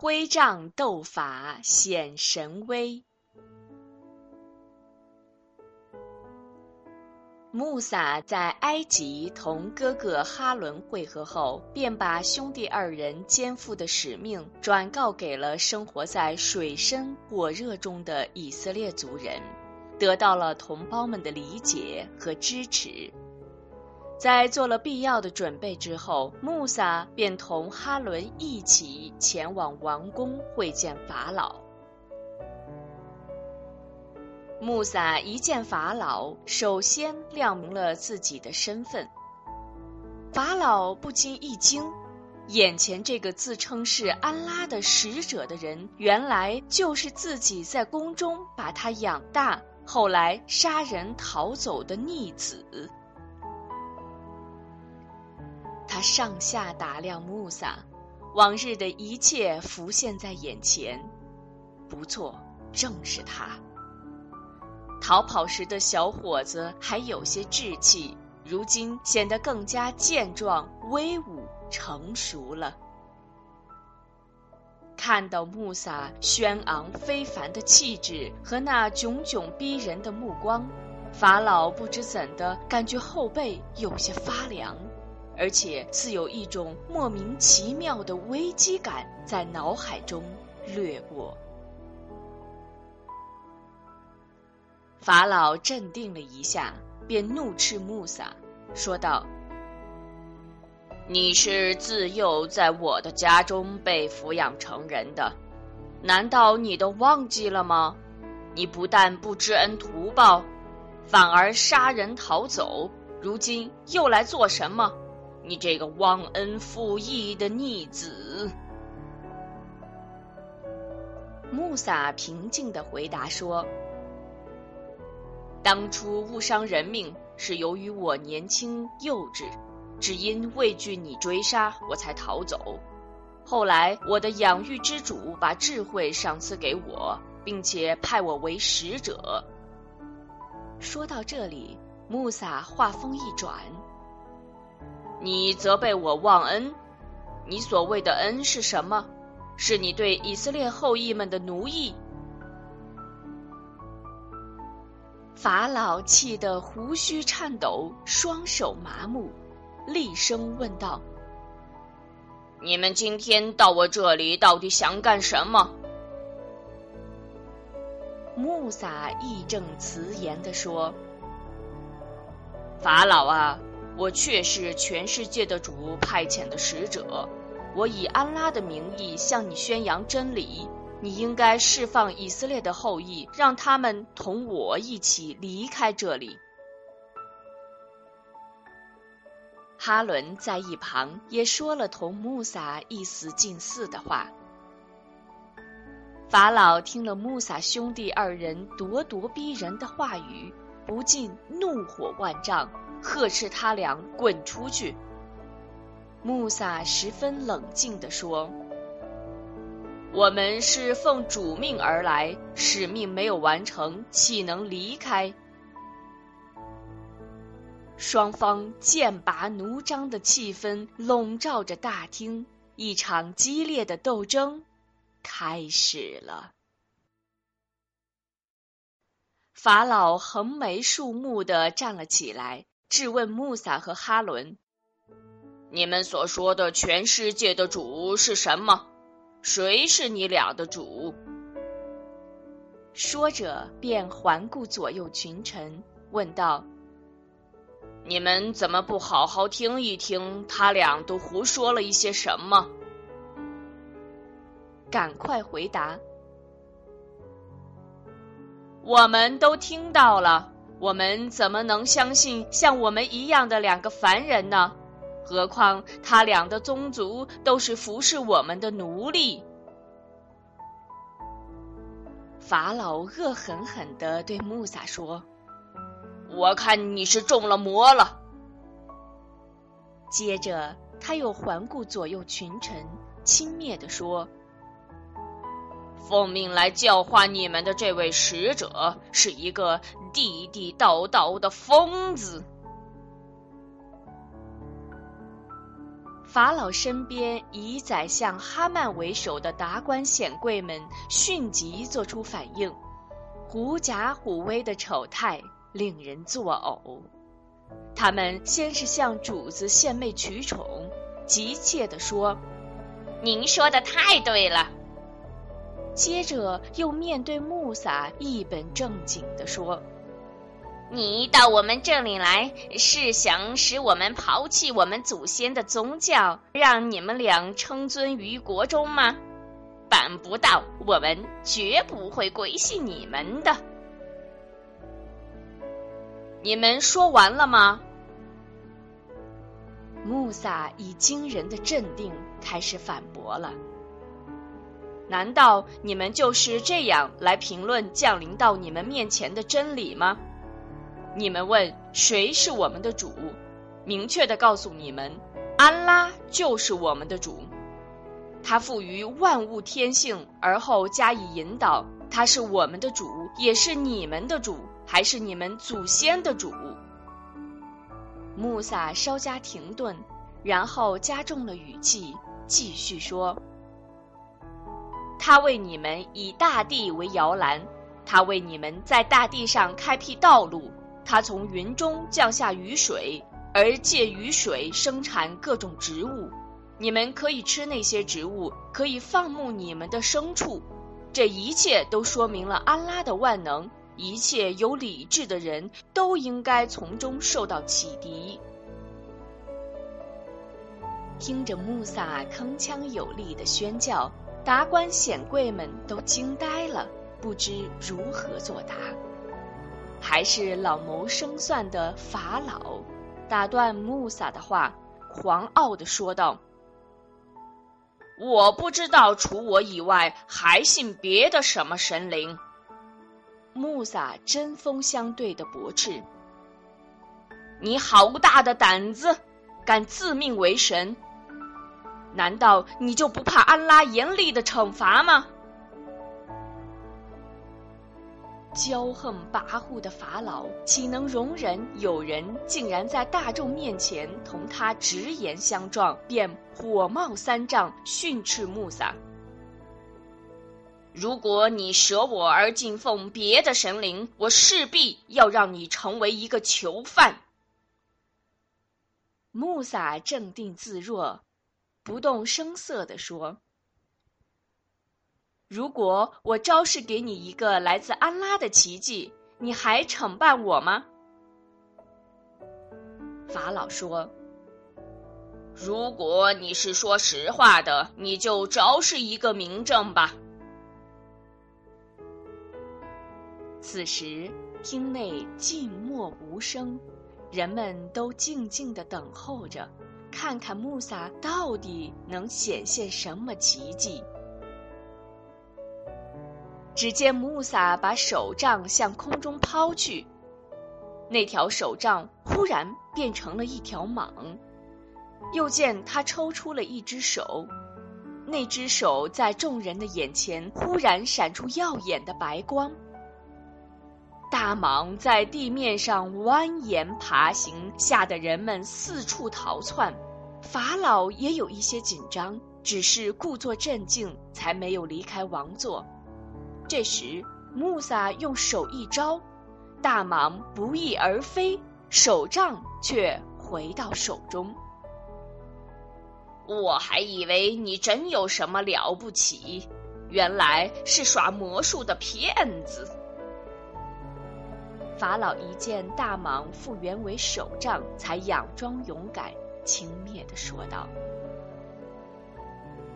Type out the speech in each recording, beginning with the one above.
挥杖斗法显神威。穆萨在埃及同哥哥哈伦会合后，便把兄弟二人肩负的使命转告给了生活在水深火热中的以色列族人，得到了同胞们的理解和支持。在做了必要的准备之后，穆萨便同哈伦一起前往王宫会见法老。穆萨一见法老，首先亮明了自己的身份。法老不禁一惊，眼前这个自称是安拉的使者的人，原来就是自己在宫中把他养大，后来杀人逃走的逆子。他上下打量穆萨，往日的一切浮现在眼前。不错，正是他。逃跑时的小伙子还有些稚气，如今显得更加健壮、威武、成熟了。看到穆萨轩昂非凡的气质和那炯炯逼人的目光，法老不知怎的感觉后背有些发凉，而且似有一种莫名其妙的危机感在脑海中掠过。法老镇定了一下，便怒斥穆萨，说道：“你是自幼在我的家中被抚养成人的，难道你都忘记了吗？你不但不知恩图报，反而杀人逃走，如今又来做什么？你这个忘恩负义的逆子！”穆萨平静的回答说。当初误伤人命是由于我年轻幼稚，只因畏惧你追杀，我才逃走。后来我的养育之主把智慧赏赐给我，并且派我为使者。说到这里，穆萨话锋一转：“你责备我忘恩，你所谓的恩是什么？是你对以色列后裔们的奴役？”法老气得胡须颤抖，双手麻木，厉声问道：“你们今天到我这里，到底想干什么？”穆萨义正辞严地说：“法老啊，我确是全世界的主派遣的使者，我以安拉的名义向你宣扬真理。”你应该释放以色列的后裔，让他们同我一起离开这里。哈伦在一旁也说了同穆萨意思近似的话。法老听了穆萨兄弟二人咄咄逼人的话语，不禁怒火万丈，呵斥他俩滚出去。穆萨十分冷静地说。我们是奉主命而来，使命没有完成，岂能离开？双方剑拔弩张的气氛笼罩着大厅，一场激烈的斗争开始了。法老横眉竖目的站了起来，质问穆萨和哈伦：“你们所说的全世界的主是什么？”谁是你俩的主？说着，便环顾左右群臣，问道：“你们怎么不好好听一听，他俩都胡说了一些什么？”赶快回答！我们都听到了，我们怎么能相信像我们一样的两个凡人呢？何况他俩的宗族都是服侍我们的奴隶。法老恶狠狠地对穆萨说：“我看你是中了魔了。”接着他又环顾左右群臣，轻蔑地说：“奉命来教化你们的这位使者是一个地地道道的疯子。”法老身边以宰相哈曼为首的达官显贵们迅即做出反应，狐假虎威的丑态令人作呕。他们先是向主子献媚取宠，急切地说：“您说的太对了。”接着又面对穆萨一本正经地说。你到我们这里来，是想使我们抛弃我们祖先的宗教，让你们俩称尊于国中吗？办不到，我们绝不会归信你们的。你们说完了吗？穆萨以惊人的镇定开始反驳了。难道你们就是这样来评论降临到你们面前的真理吗？你们问谁是我们的主？明确的告诉你们，安拉就是我们的主。他赋予万物天性，而后加以引导。他是我们的主，也是你们的主，还是你们祖先的主？穆萨稍加停顿，然后加重了语气，继续说：“他为你们以大地为摇篮，他为你们在大地上开辟道路。”他从云中降下雨水，而借雨水生产各种植物。你们可以吃那些植物，可以放牧你们的牲畜。这一切都说明了安拉的万能。一切有理智的人都应该从中受到启迪。听着穆萨铿锵有力的宣教，达官显贵们都惊呆了，不知如何作答。还是老谋深算的法老打断穆萨的话，狂傲的说道：“我不知道除我以外还信别的什么神灵。”穆萨针锋相对的驳斥：“你好大的胆子，敢自命为神？难道你就不怕安拉严厉的惩罚吗？”骄横跋扈的法老岂能容忍有人竟然在大众面前同他直言相撞？便火冒三丈，训斥穆萨：“如果你舍我而敬奉别的神灵，我势必要让你成为一个囚犯。”穆萨镇定自若，不动声色地说。如果我昭示给你一个来自安拉的奇迹，你还惩办我吗？法老说：“如果你是说实话的，你就昭示一个明证吧。”此时，厅内静默无声，人们都静静的等候着，看看穆萨到底能显现什么奇迹。只见穆萨把手杖向空中抛去，那条手杖忽然变成了一条蟒。又见他抽出了一只手，那只手在众人的眼前忽然闪出耀眼的白光。大蟒在地面上蜿蜒爬行，吓得人们四处逃窜。法老也有一些紧张，只是故作镇静，才没有离开王座。这时，穆萨用手一招，大蟒不翼而飞，手杖却回到手中。我还以为你真有什么了不起，原来是耍魔术的骗子。法老一见大蟒复原为手杖，才佯装勇敢，轻蔑的说道。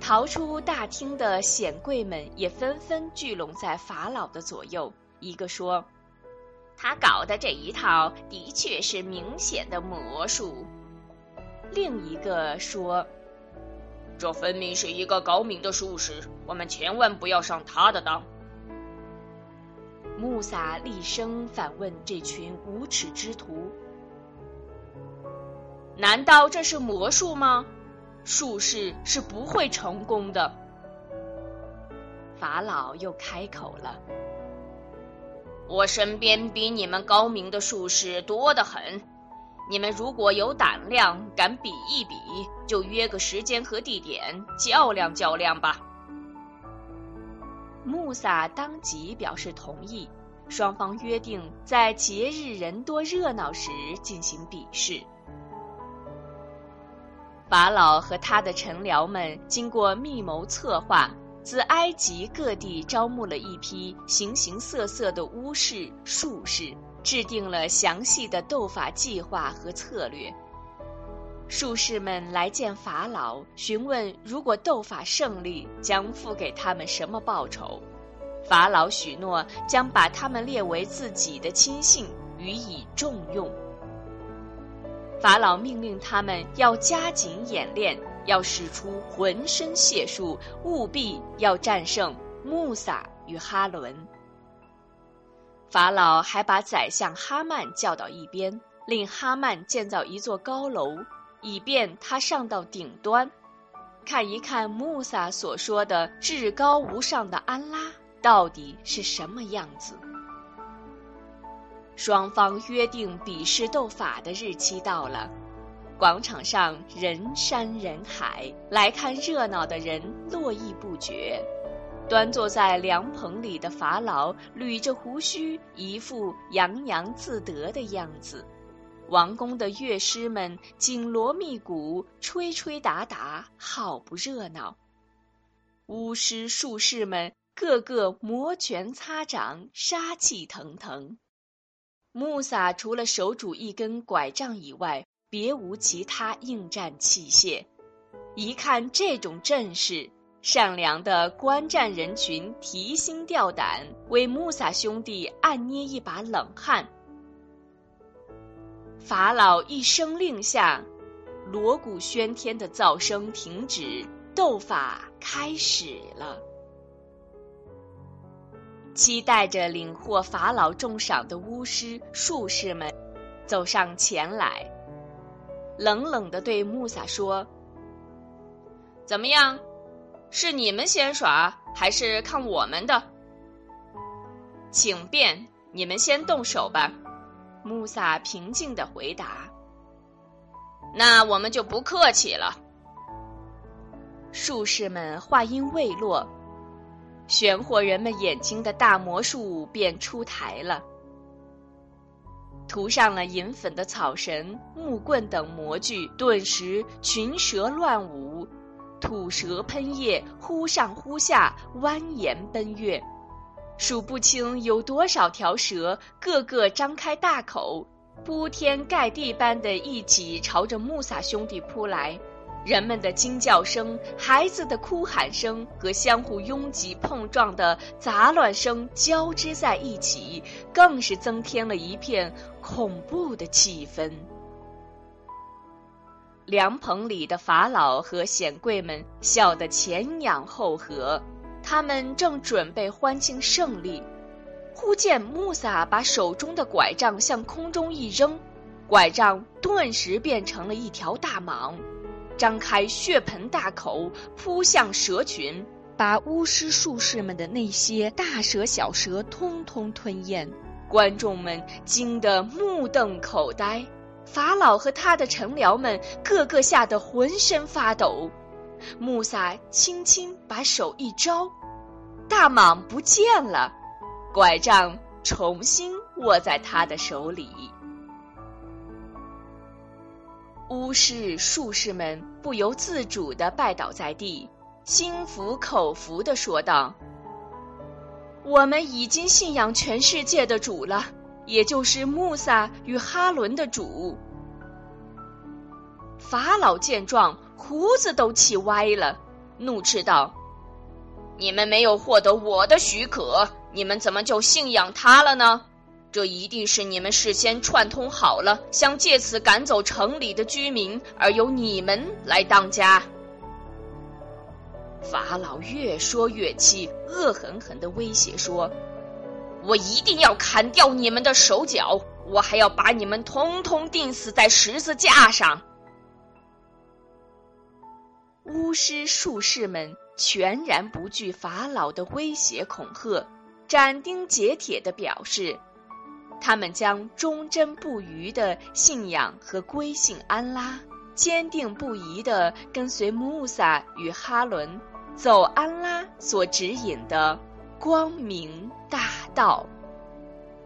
逃出大厅的显贵们也纷纷聚拢在法老的左右。一个说：“他搞的这一套的确是明显的魔术。”另一个说：“这分明是一个高明的术士，我们千万不要上他的当。”穆萨厉声反问这群无耻之徒：“难道这是魔术吗？”术士是不会成功的。法老又开口了：“我身边比你们高明的术士多得很，你们如果有胆量，敢比一比，就约个时间和地点，较量较量吧。穆萨当即表示同意，双方约定在节日人多热闹时进行比试。法老和他的臣僚们经过密谋策划，自埃及各地招募了一批形形色色的巫士、术士。制定了详细的斗法计划和策略。术士们来见法老，询问如果斗法胜利，将付给他们什么报酬。法老许诺将把他们列为自己的亲信，予以重用。法老命令他们要加紧演练，要使出浑身解数，务必要战胜穆萨与哈伦。法老还把宰相哈曼叫到一边，令哈曼建造一座高楼，以便他上到顶端，看一看穆萨所说的至高无上的安拉到底是什么样子。双方约定比试斗法的日期到了，广场上人山人海，来看热闹的人络绎不绝。端坐在凉棚里的法老捋着胡须，一副洋洋自得的样子。王宫的乐师们紧锣密鼓，吹吹打打，好不热闹。巫师术士们个个摩拳擦掌，杀气腾腾。穆萨除了手拄一根拐杖以外，别无其他应战器械。一看这种阵势。善良的观战人群提心吊胆，为穆萨兄弟暗捏一把冷汗。法老一声令下，锣鼓喧天的噪声停止，斗法开始了。期待着领获法老重赏的巫师、术士们走上前来，冷冷的对穆萨说：“怎么样？”是你们先耍，还是看我们的？请便，你们先动手吧。穆萨平静的回答。那我们就不客气了。术士们话音未落，玄惑人们眼睛的大魔术便出台了，涂上了银粉的草绳、木棍等模具，顿时群蛇乱舞。吐舌喷液，忽上忽下，蜿蜒奔跃，数不清有多少条蛇，个个张开大口，铺天盖地般的一起朝着穆萨兄弟扑来。人们的惊叫声、孩子的哭喊声和相互拥挤碰撞的杂乱声交织在一起，更是增添了一片恐怖的气氛。凉棚里的法老和显贵们笑得前仰后合，他们正准备欢庆胜利，忽见穆萨把手中的拐杖向空中一扔，拐杖顿时变成了一条大蟒，张开血盆大口扑向蛇群，把巫师术士们的那些大蛇小蛇通通吞咽。观众们惊得目瞪口呆。法老和他的臣僚们个个吓得浑身发抖。穆萨轻轻把手一招，大蟒不见了，拐杖重新握在他的手里。巫师、术士们不由自主的拜倒在地，心服口服的说道：“我们已经信仰全世界的主了。”也就是穆萨与哈伦的主。法老见状，胡子都气歪了，怒斥道：“你们没有获得我的许可，你们怎么就信仰他了呢？这一定是你们事先串通好了，想借此赶走城里的居民，而由你们来当家。”法老越说越气，恶狠狠的威胁说。我一定要砍掉你们的手脚，我还要把你们通通钉死在十字架上。巫师术士们全然不惧法老的威胁恐吓，斩钉截铁的表示：“他们将忠贞不渝的信仰和归信安拉，坚定不移地跟随穆萨与哈伦，走安拉所指引的光明大道。